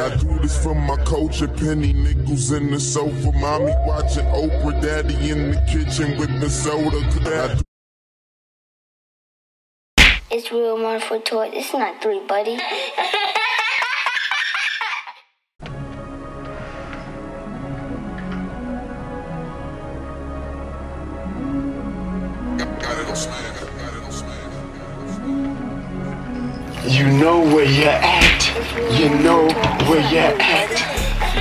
I do this for my culture, penny nickels in the sofa, mommy watching Oprah, daddy in the kitchen with the soda. I It's real one for toy. It's not three, buddy. You know where you're at. You know where you're at.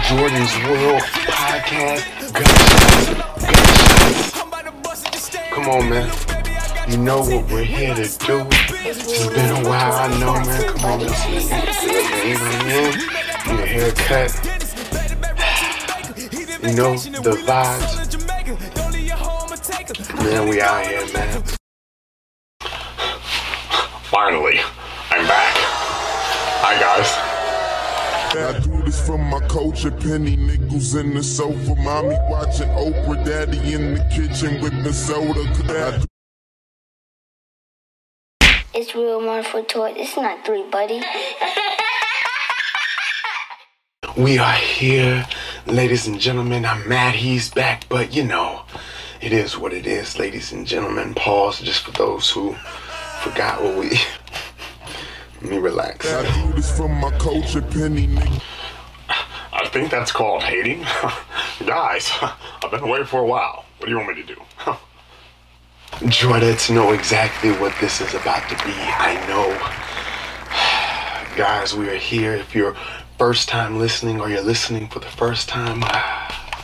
Jordan's World Podcast. Come on, man. You know what we're here to do. It's been a while, I know, man. Come on, let's see. You know what I mean? Need a haircut. You know the vibes. Man, we out here, man. I do this for my culture, penny nickels in the sofa, mommy watching Oprah, daddy in the kitchen with the soda. I It's real one for toy. It's not three, buddy. We are here, ladies and gentlemen. I'm mad he's back, but you know, it is what it is, ladies and gentlemen. Pause just for those who forgot what we. Let me relax. I do this for my culture, penny nickels. I think that's called hating. guys, I've been away for a while. What do you want me to do? Jordets know exactly what this is about to be. I know. Guys, we are here. If you're first time listening or you're listening for the first time,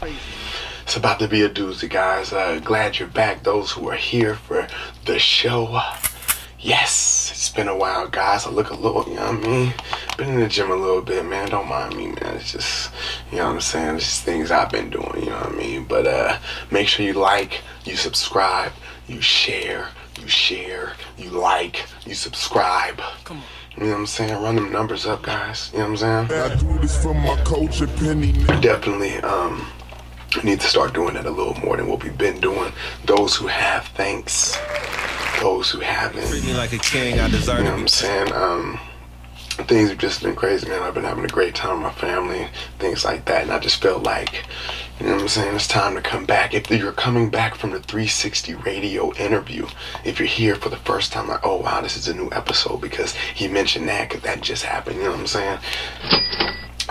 it's about to be a doozy, guys. Uh, glad you're back. Those who are here for the show. Yes, it's been a while, guys. I look a little, you know what I mean? Been in the gym a little bit, man. Don't mind me, man. It's just, you know what I'm saying? It's just things I've been doing, you know what I mean? But uh, make sure you like, you subscribe, you share, you share, you like, you subscribe. Come on. You know what I'm saying? Run them numbers up, guys. You know what I'm saying? I do this for my culture, penny definitely um, need to start doing that a little more than what we've been doing. Those who have, thanks. Those who haven't, Treat me like a king, I deserve. you know what. I'm saying? Um, things have just been crazy, man. I've been having a great time with my family, things like that. And I just felt like, you know what I'm saying? It's time to come back. If you're coming back from the 360 radio interview, if you're here for the first time, like, oh, wow, this is a new episode because he mentioned that because that just happened, you know what I'm saying?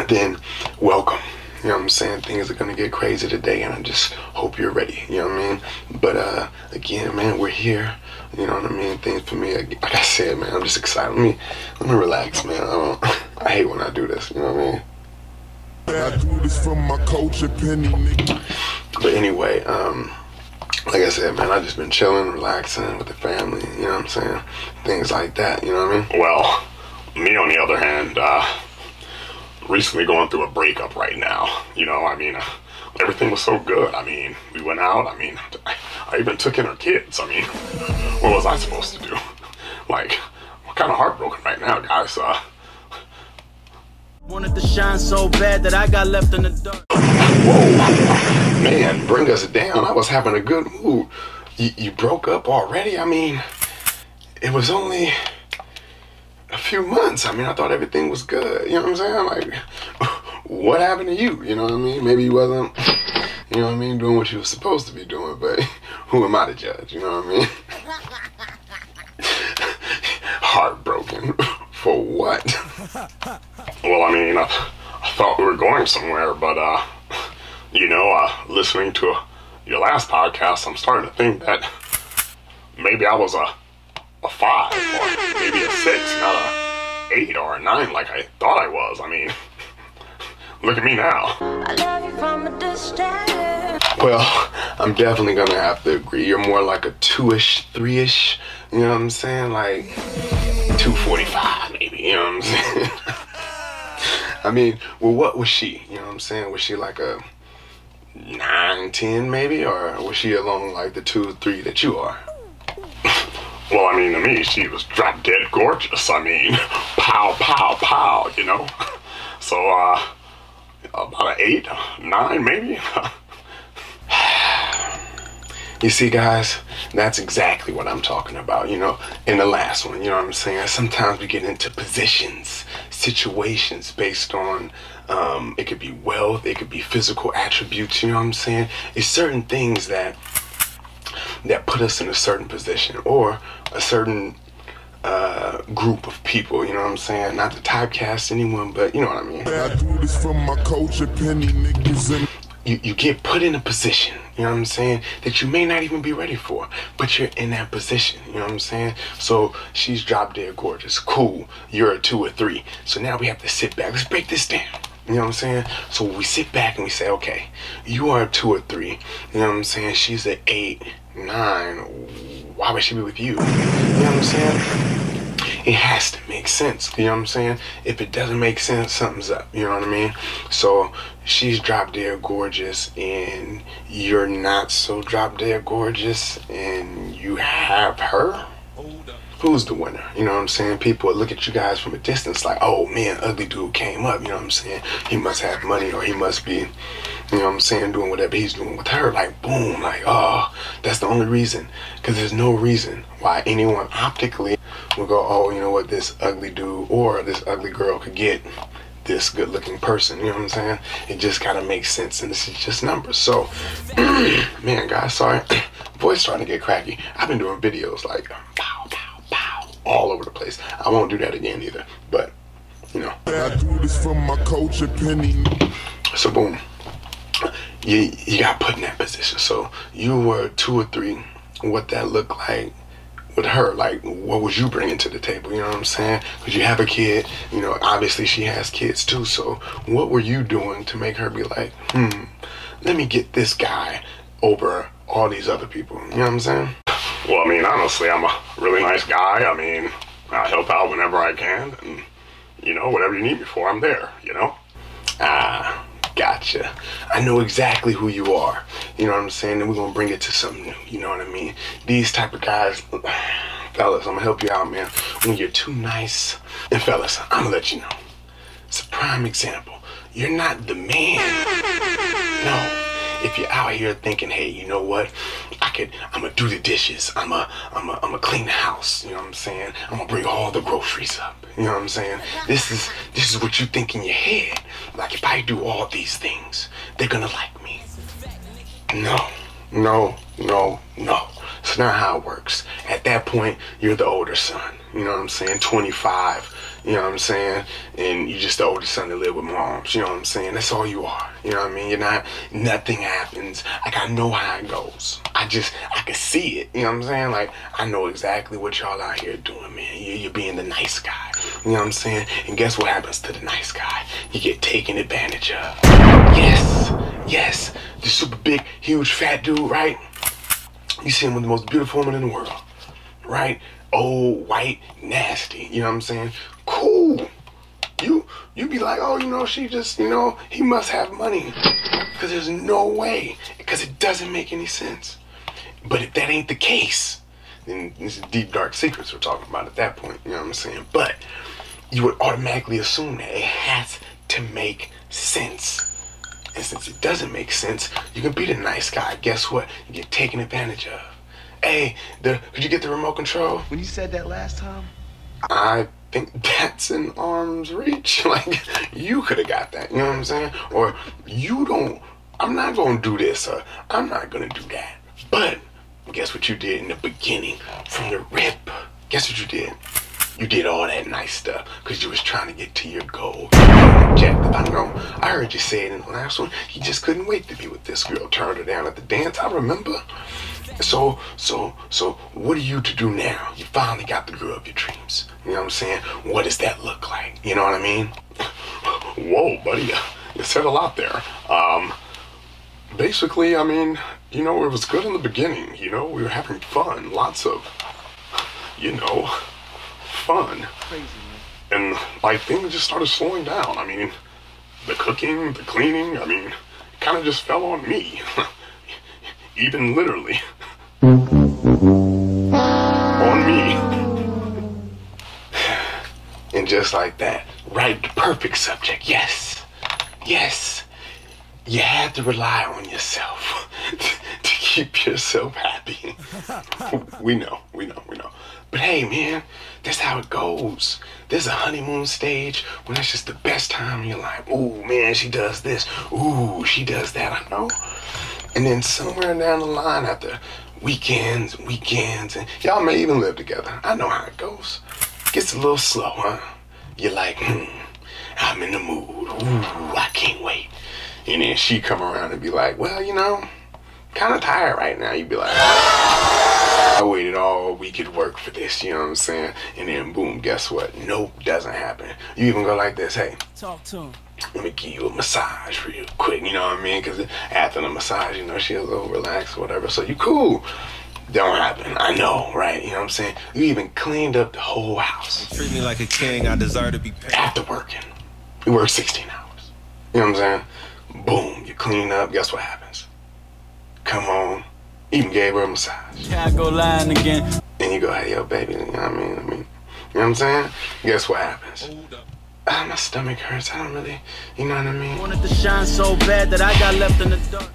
then welcome. You know what I'm saying? Things are gonna get crazy today and I just hope you're ready. You know what I mean? But uh again, man, we're here. You know what I mean? Things for me, like like I said, man, I'm just excited. Let me let me relax, man. I don't I hate when I do this, you know what I mean? I do this for my culture, penny. But anyway, um, like I said, man, I've just been chilling, relaxing with the family, you know what I'm saying? Things like that, you know what I mean? Well, me on the other hand, uh, recently going through a breakup right now. You know, I mean, uh, everything was so good. I mean, we went out. I mean, I, even took in her kids. I mean, what was I supposed to do? Like, I'm kind of heartbroken right now, guys. Uh, Wanted to shine so bad that I got left in the dark. Whoa, man, bring us down. I was having a good mood. You, you broke up already? I mean, it was only a few months. I mean, I thought everything was good. You know what I'm saying? Like, what happened to you? You know what I mean? Maybe you wasn't, you know what I mean, doing what you were supposed to be doing, but who am I to judge? You know what I mean? Heartbroken. For what? well, I mean, I thought we were going somewhere, but, uh, you know, uh, listening to your last podcast, I'm starting to think that maybe I was a, a five or maybe a six, not a eight or a nine like I thought I was. I mean, look at me now. I love you from a distance. Well, I'm definitely gonna have to agree. You're more like a two-ish, three-ish. You know what I'm saying? Like 245, maybe. You know what I'm saying? I mean, well, what was she? You know what I'm saying? Was she like a nine, ten, maybe, or was she along like the two, three that you are? Well, I mean, to me, she was drop dead gorgeous. I mean, pow, pow, pow, you know? So, uh, about an eight, nine, maybe? You see, guys, that's exactly what I'm talking about. You know, in the last one, you know what I'm saying? Sometimes we get into positions, situations based on um, it could be wealth, it could be physical attributes. You know what I'm saying? It's certain things that that put us in a certain position or a certain uh, group of people. You know what I'm saying? Not to typecast anyone, but you know what I mean. I do this for my culture, penny nickels and you, you get put in a position, you know what I'm saying, that you may not even be ready for, but you're in that position, you know what I'm saying? So she's drop dead gorgeous, cool, you're a two or three. So now we have to sit back, let's break this down. You know what I'm saying? So we sit back and we say, okay, you are a two or three. You know what I'm saying? She's an eight, nine. Why would she be with you? You know what I'm saying? It has to make sense. You know what I'm saying? If it doesn't make sense, something's up. You know what I mean? So she's drop dead gorgeous, and you're not so drop dead gorgeous, and you have her. Who's the winner? You know what I'm saying? People look at you guys from a distance like, oh man, ugly dude came up. You know what I'm saying? He must have money or he must be, you know what I'm saying, doing whatever he's doing with her. Like, boom, like, oh, that's the only reason. Because there's no reason why anyone optically will go, oh, you know what, this ugly dude or this ugly girl could get this good looking person. You know what I'm saying? It just kind of makes sense, and this is just numbers. So, man, guys, sorry, voice starting to get cracky. I've been doing videos like pow, pow, pow, all over the place. I won't do that again either, but you know. I do this for my culture, penny So boom, you you got put in that position. So you were two or three. What that looked like with her like what was you bringing to the table you know what i'm saying because you have a kid you know obviously she has kids too so what were you doing to make her be like hmm let me get this guy over all these other people you know what i'm saying Well, I mean, honestly, I'm a really nice guy. I mean, I help out whenever I can, and you know, whatever you need me for, I'm there. You know. ah gotcha. I know exactly who you are. You know what i'm saying? And we're gonna bring it to something new. You know what i mean? These type of guys fellas i'm gonna help you out man. When you're too nice and fellas i'm gonna let you know. It's a prime example. You're not the man. No if you're out here thinking, hey, you know what? I could, I'm gonna do the dishes. I'm gonna, I'm gonna, I'm gonna clean the house. You know what I'm saying? I'm gonna bring all the groceries up. You know what I'm saying? This is, this is what you think in your head. Like if I do all these things, they're gonna like me. No, no, no, no. It's not how it works. At that point, you're the older son. You know what I'm saying? 25. You know what I'm saying? And you're just the oldest son that live with moms. You know what I'm saying? That's all you are. You know what I mean? You're not, nothing happens. Like, I know how it goes. I just, I can see it. You know what I'm saying? Like, I know exactly what y'all out here doing, man. You, you're being the nice guy. You know what I'm saying? And guess what happens to the nice guy? You get taken advantage of. Yes, yes. The super big, huge, fat dude, right? You see him with the most beautiful woman in the world, right? Old, white, nasty. You know what I'm saying? Cool. You you be like, oh, you know, she just, you know, he must have money, because there's no way, because it doesn't make any sense. But if that ain't the case, then this is deep dark secrets we're talking about at that point. You know what I'm saying? But you would automatically assume that it has to make sense. And since it doesn't make sense, you can be the nice guy. Guess what? You get taken advantage of. Hey, the, could you get the remote control? When you said that last time, I think that's in arm's reach. Like, you could have got that. You know what I'm saying? Or you don't, I'm not going to do this, or I'm not going to do that. But guess what you did in the beginning from the rip? Guess what you did? You did all that nice stuff because you was trying to get to your goal. Objective. I know. I heard you say it in the last one. You just couldn't wait to be with this girl. Turned her down at the dance. I remember. So, so, so, what are you to do now? You finally got the girl of your dreams. You know what I'm saying? What does that look like? You know what I mean? Whoa, buddy, you said a lot there. Um, basically, I mean, you know, it was good in the beginning. You know, we were having fun, lots of, you know, fun. crazy man. and like things just started slowing down. I mean, the cooking, the cleaning, I mean, it kind of just fell on me. Even literally. on me. And just like that, right, the perfect subject. Yes, yes. You had to rely on yourself to keep yourself happy. we know, we know, we know. But hey, man, that's how it goes. There's a honeymoon stage when that's just the best time. And you're like, ooh, man, she does this. Ooh, she does that. I know. And then somewhere down the line, after weekends weekends, and y'all may even live together. I know how it goes. Gets a little slow, huh? You're like, hmm, I'm in the mood. Ooh, I can't wait. And then she come around and be like, well, you know, kind of tired right now. You'd be like, I waited all week at work for this, you know what I'm saying? And then boom, guess what? Nope, doesn't happen. You even go like this, hey, Talk to him. Let me give you a massage real quick, you know what I mean? Because after the massage, you know, she's a little relaxed or whatever. So you cool. Don't happen. I know, right? You know what I'm saying? You even cleaned up the whole house Treat me like a king. I deserve to be paid. after working. You work 16 hours. You know what I'm saying? Boom, you clean up. Guess what happens? Come home. Even gave her a massage. Yeah, I go lying again? And you go, hey, yo, baby, you know what I mean? I mean, you know what I'm saying? Guess what happens? Ah, my stomach hurts. I don't really, you know what I mean? Wanted to shine so bad that I got left in the dark.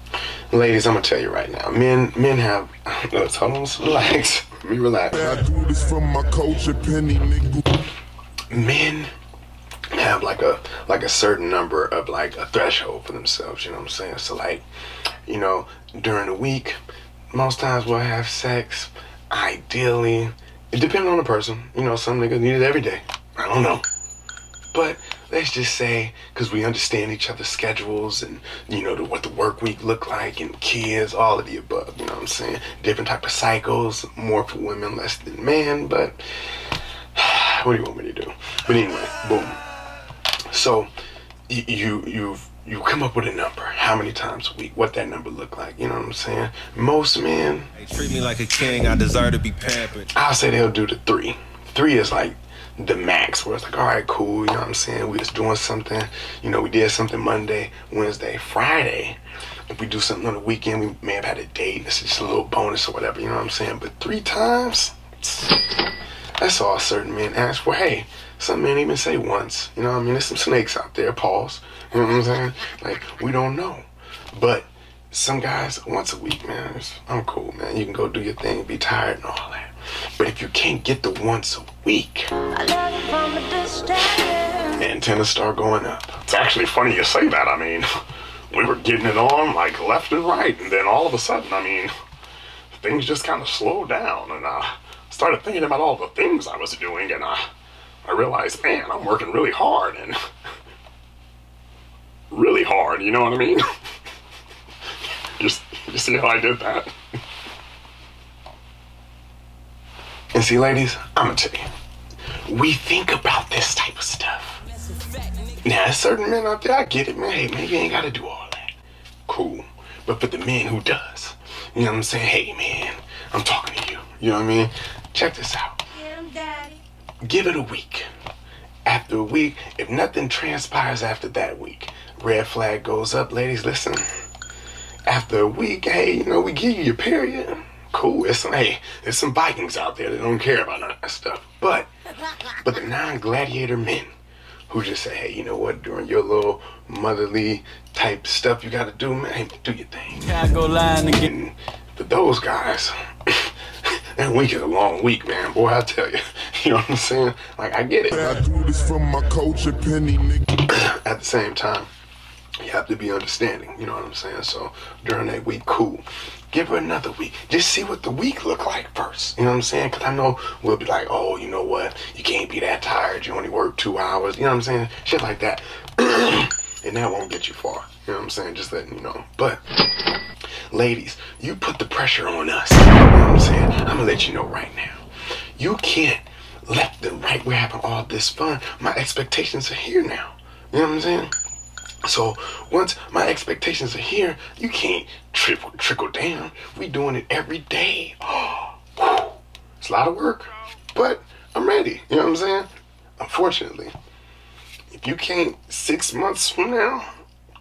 Ladies, I'm gonna tell you right now, men, men have. Let's hold on, just relax. Let me relax. I do this from my culture, penny nickel. Men have like a like a certain number of like a threshold for themselves. You know what I'm saying? So like, you know, during the week, most times we'll have sex. Ideally, it depends on the person. You know, some niggas need it every day. I don't know. But let's just say, because we understand each other's schedules and, you know, the, what the work week look like and kids, all of the above, you know what I'm saying? Different type of cycles, more for women, less than men, but what do you want me to do? But anyway, boom. So y- you, you've, you come up with a number, how many times a week, what that number look like, you know what I'm saying? Most men, Hey, treat me like a king. I desire to be pampered. I'll say they'll do the three. Three is like the max, where it's like, all right, cool, you know what I'm saying? We just doing something, you know, we did something Monday, Wednesday, Friday. If we do something on the weekend, we may have had a date. It's just a little bonus or whatever, you know what I'm saying? But three times, that's all certain men ask for. Hey, some men even say once. You know what I mean? There's some snakes out there, pause. You know what I'm saying? Like, we don't know. But some guys, once a week, man, I'm cool, man. You can go do your thing, be tired and all that. But if you can't get the once a week, I love you from a distance. antennas start going up. It's actually funny you say that. I mean, we were getting it on like left and right, and then all of a sudden, I mean, things just kind of slowed down, and I started thinking about all the things I was doing, and I, I realized, man, I'm working really hard and really hard. You know what I mean? Just you see how I did that? And see, ladies, I'm gonna tell you, we think about this type of stuff. Now, there's certain men out there, I get it, man. Hey, man, you ain't gotta do all that. Cool. But for the men who does, you know what I'm saying? Hey, man, I'm talking to you. You know what I mean? Check this out. Give it a week. After a week, if nothing transpires after that week, red flag goes up, ladies, listen. After a week, hey, you know, we give you your period. Cool. It's some, hey, there's some Vikings out there that don't care about none of that stuff. But, but the non-gladiator men who just say, hey, you know what, during your little motherly type stuff you gotta do, man, hey, do your thing. Can I go lying again? And for those guys, that week is a long week, man. Boy, I tell you. You know what I'm saying? Like, I get it. I do this from my culture, penny nickel. At the same time, you have to be understanding. You know what I'm saying? So during that week, cool. Give her another week. Just see what the week look like first. You know what I'm saying? Because I know we'll be like, oh, you know what? You can't be that tired. You only work two hours. You know what I'm saying? Shit like that. and that won't get you far. You know what I'm saying? Just letting you know. But ladies, you put the pressure on us. You know what I'm saying? I'm gonna let you know right now. You can't left and right. We're having all this fun. My expectations are here now. You know what I'm saying? So once my expectations are here, you can't trickle trickle down. We doing it every day. It's a lot of work, but I'm ready. You know what I'm saying? Unfortunately, if you can't six months from now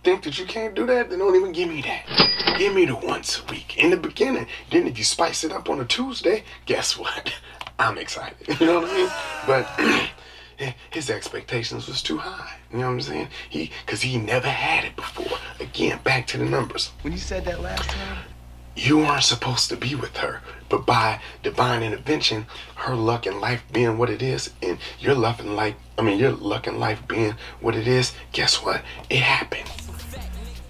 think that you can't do that, then don't even give me that. Give me the once a week in the beginning. Then if you spice it up on a Tuesday, guess what? I'm excited. You know what I mean? But his expectations was too high. You know what I'm saying? He, cause he never had it before. Again, back to the numbers. When you said that last time, you weren't supposed to be with her. But by divine intervention, her luck in life being what it is, and your luck in life, I mean, your luck in life being what it is, guess what? It happened.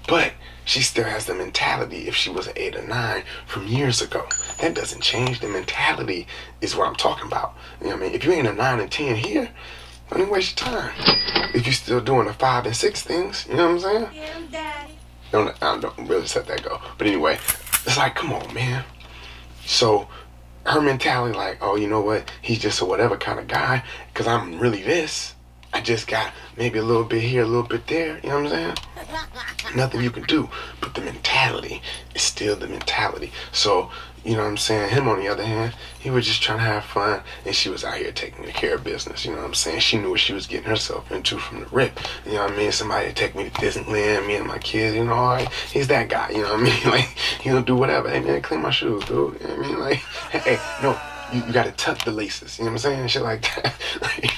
But she still has the mentality if she was an eight or nine from years ago. That doesn't change. The mentality is what I'm talking about. You know what I mean? If you ain't a nine and ten here, don't waste your time. If you're still doing the five and six things, you know what I'm saying? Yeah, I'm daddy. Don't I don't really let that go. But anyway, it's like, come on, man. So her mentality, like, oh, you know what? He's just a whatever kind of guy. Cause I'm really this. I just got maybe a little bit here, a little bit there. You know what I'm saying? Nothing you can do. But the mentality is still the mentality. So, you know what I'm saying? Him, on the other hand, he was just trying to have fun, and she was out here taking care of business. You know what I'm saying? She knew what she was getting herself into from the rip. You know what I mean? Somebody take me to Disneyland, me and my kids, you know, all right, he's that guy. You know what I mean? Like, he'll do whatever. Hey, man, clean my shoes, dude. You know what I mean? Like, hey, no, you, you gotta tuck the laces. You know what I'm saying? Shit like that. Like,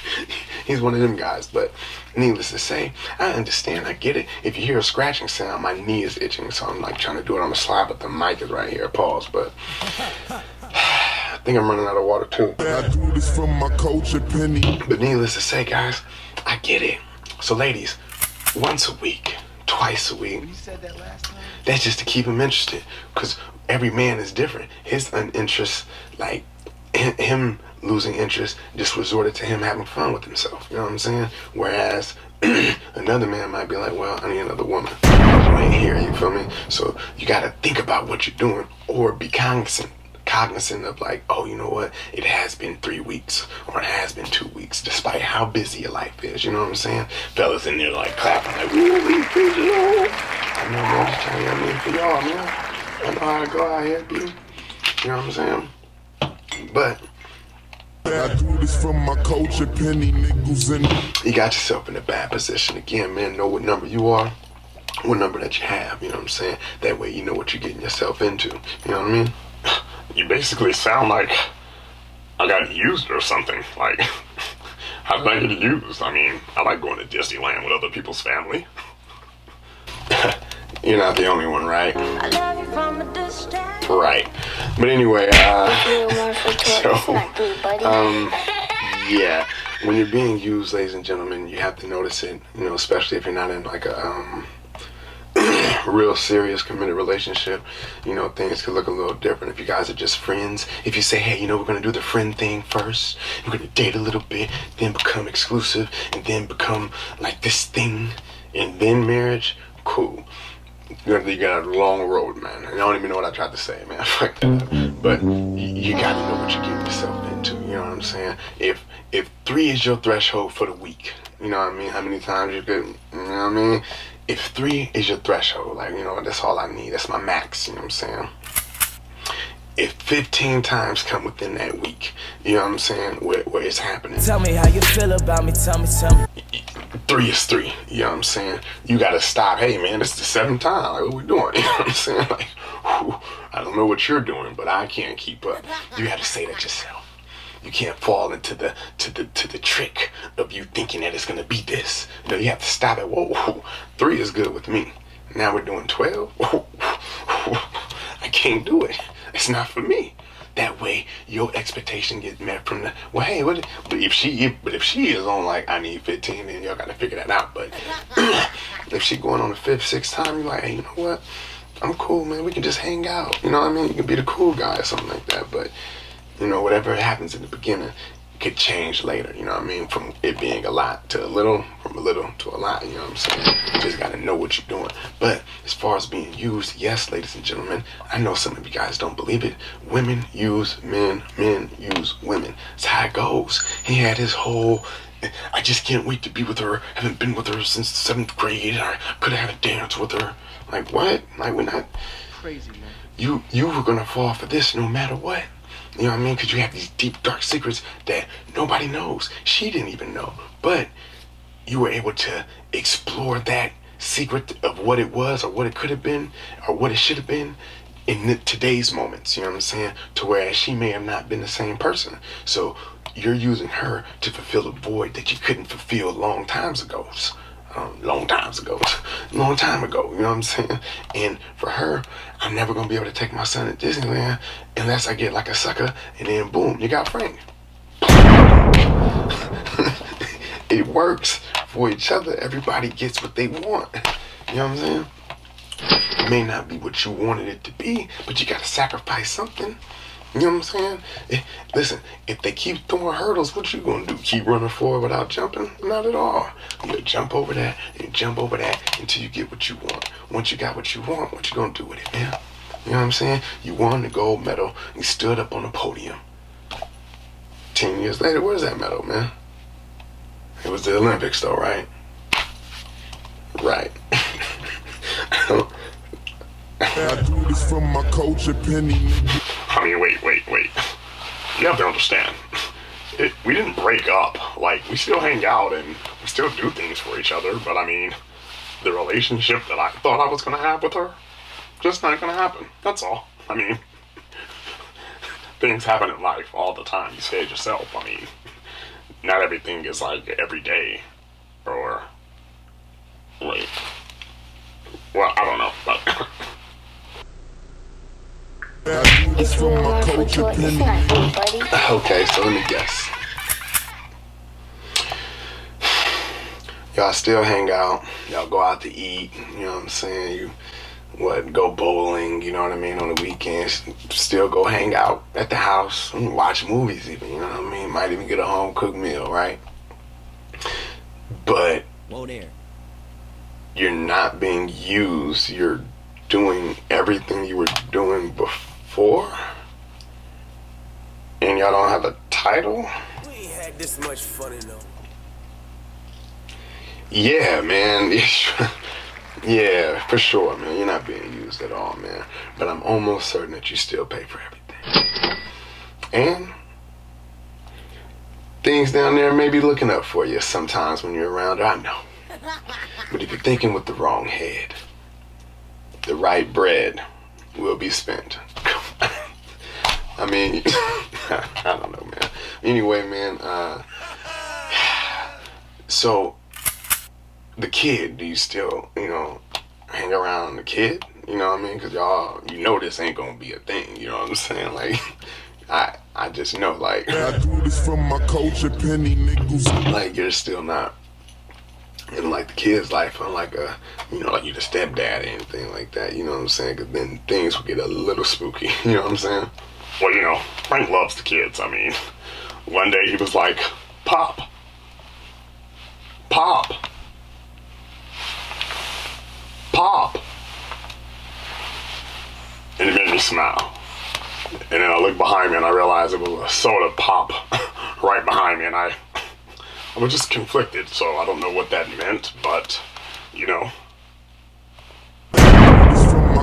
he's one of them guys. But needless to say, I understand. I get it. If you hear a scratching sound, my knee is itching, so I'm like trying to do it on the slide, but the mic is right here. Pause. But I think I'm running out of water too. I do this for my culture, Penny. But needless to say, guys, I get it. So, ladies, once a week, twice a week, You said that last time? that's just to keep him interested. Because every man is different. His uninterest, like him losing interest, just resorted to him having fun with himself. You know what I'm saying? Whereas another man might be like, well, I need another woman. You ain't here, you feel me? So you got to think about what you're doing or be cognizant. Cognizant of like, oh, you know what? It has been three weeks, or it has been two weeks, despite how busy your life is. You know what I'm saying? Fellas in there like clapping, like, we busy, oh. I know, man, just trying to get me for y'all, man. I know how to go out here. You know what I'm saying? But I do this for my culture, penny nickels and you got yourself in a bad position again, man. Know what number you are, what number that you have. You know what I'm saying? That way you know what you're getting yourself into. You know what I mean? You basically sound like I got used or something. Like, how did I get used? I mean, I like going to Disneyland with other people's family. You're not the only one, right? I love you from a distance. Right. But anyway, uh, Blue one for So, It's not blue, buddy. um, yeah. When you're being used, ladies and gentlemen, you have to notice it. You know, especially if you're not in like a um, real serious committed relationship. You know, things could look a little different if you guys are just friends. If you say, hey, you know, we're gonna do the friend thing first. We're gonna date a little bit, then become exclusive, and then become like this thing, and then marriage. Cool. You got, a long road, man. I don't even know what I tried to say, man. Fuck that. But you, you got to know what you're getting yourself into. You know what I'm saying? If if three is your threshold for the week, you know what I mean? How many times you could, you know what I mean? If three is your threshold, like you know, that's all I need. That's my max. You know what I'm saying? If 15 times come within that week, you know what I'm saying? Where, where it's happening Tell me how you feel about me. Tell me, tell me. three is three. You know what I'm saying? You gotta stop. Hey man, it's the seventh time. Like what we doing? You know what I'm saying? Like, whew, I don't know what you're doing, but I can't keep up. You gotta say that yourself. You can't fall into the to the to the trick of you thinking that it's gonna be this. You know, you have to stop it. Whoa, whoa, three is good with me. Now we're doing twelve. I can't do it. It's not for me. That way, your expectation gets met from the well. Hey, what? But if she, but if she is on like I need fifteen, then y'all got to figure that out. But if she going on the fifth, sixth time, you're like, hey, you know what? I'm cool, man. We can just hang out. You know what I mean? You can be the cool guy or something like that. But you know, whatever happens in the beginning could change later. You know what I mean? From it being a lot to a little, from a little to a lot. You know what I'm saying? You just got to know what you're doing. But as far as being used, yes, ladies and gentlemen, I know some of you guys don't believe it. Women use men, men use women. That's how it goes. He had his whole. I just can't wait to be with her. Haven't been with her since seventh grade. I could have had a dance with her. Like what? Like we're not Crazy, man. you you were gonna fall for this no matter what. You know what I mean? Because you have these deep, dark secrets that nobody knows. She didn't even know, but you were able to explore that secret of what it was, or what it could have been, or what it should have been in today's moments. You know what I'm saying? To whereas she may have not been the same person. So you're using her to fulfill a void that you couldn't fulfill long times ago. Um, long times ago, long time ago. You know what I'm saying? And for her, I'm never gonna be able to take my son to Disneyland unless I get like a sucker, and then boom, you got Frank. it works for each other. Everybody gets what they want. You know what I'm saying? It may not be what you wanted it to be, but you gotta sacrifice something. You know what I'm saying? Listen, if they keep throwing hurdles, what you gonna do? Keep running forward without jumping? Not at all. You jump over that and jump over that until you get what you want. Once you got what you want, what you gonna do with it, man? You know what I'm saying? You won the gold medal. You stood up on the podium. Ten years later, where's that medal, man? It was the Olympics, though, right? Right. I do this from my culture, penny. I mean, wait, wait, wait. You have to understand. It, we didn't break up. Like, we still hang out and we still do things for each other, but I mean, the relationship that I thought I was gonna have with her, just not gonna happen. That's all. I mean, things happen in life all the time. You say it yourself. I mean, not everything is like every day, or wait. Well, I don't know, but I do this It's from real my culture, toy. It's penny not nigga. free. Okay, so let me guess. Y'all still hang out. Y'all go out to eat. You know what I'm saying? You what? Go bowling. You know what I mean? On the weekends, still go hang out at the house and watch movies. Even you know what I mean? Might even get a home cooked meal, right? But Whoa there. you're not being used. You're doing everything you were doing before, and y'all don't have a title. We ain't had this much fun in. Yeah, man. yeah, for sure, man. You're not being used at all, man. But I'm almost certain that you still pay for everything. And things down there may be looking up for you sometimes when you're around. I know. But if you're thinking with the wrong head, the right bread will be spent. I mean, I don't know, man. Anyway, man. Uh, so the kid, do you still, you know, hang around the kid? You know what I mean? Because y'all, you know this ain't gonna be a thing. You know what I'm saying? Like, I, I just know, like, I do this from my culture, penny nickels. like you're still not in like the kid's life, unlike a, you know, like you the stepdad or anything like that. You know what I'm saying? Because then things will get a little spooky. You know what I'm saying? Well, you know, Frank loves the kids. I mean, one day he was like, "Pop, pop, pop," and it made me smile. And then I looked behind me and I realized it was a soda pop right behind me, and I, I was just conflicted. So I don't know what that meant, but you know, This from my culture, penny nigga.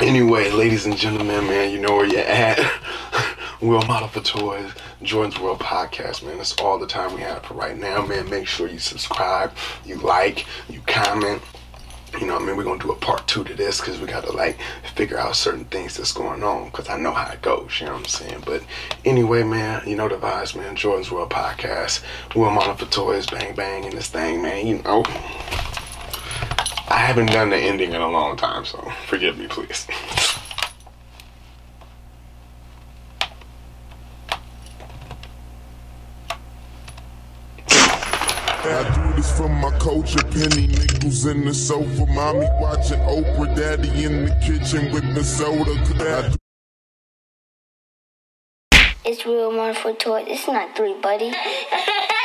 Anyway, ladies and gentlemen, man, you know where you're at. Will Model for Toys, Jordan's World Podcast, man. That's all the time we have for right now, man. Make sure you subscribe, you like, you comment. You know what I mean? We're going to do a part two to this because we got to, like, figure out certain things that's going on because I know how it goes, you know what I'm saying? But anyway, man, you know the vibes, man. Jordan's World Podcast, Will Model for Toys, bang, bang, and this thing, man. You know. I haven't done the ending in a long time, so forgive me, please. I do this from my culture, penny nickels in the sofa. Mommy watching Oprah, daddy in the kitchen with the soda. I It's real one for toy. It's not three, buddy.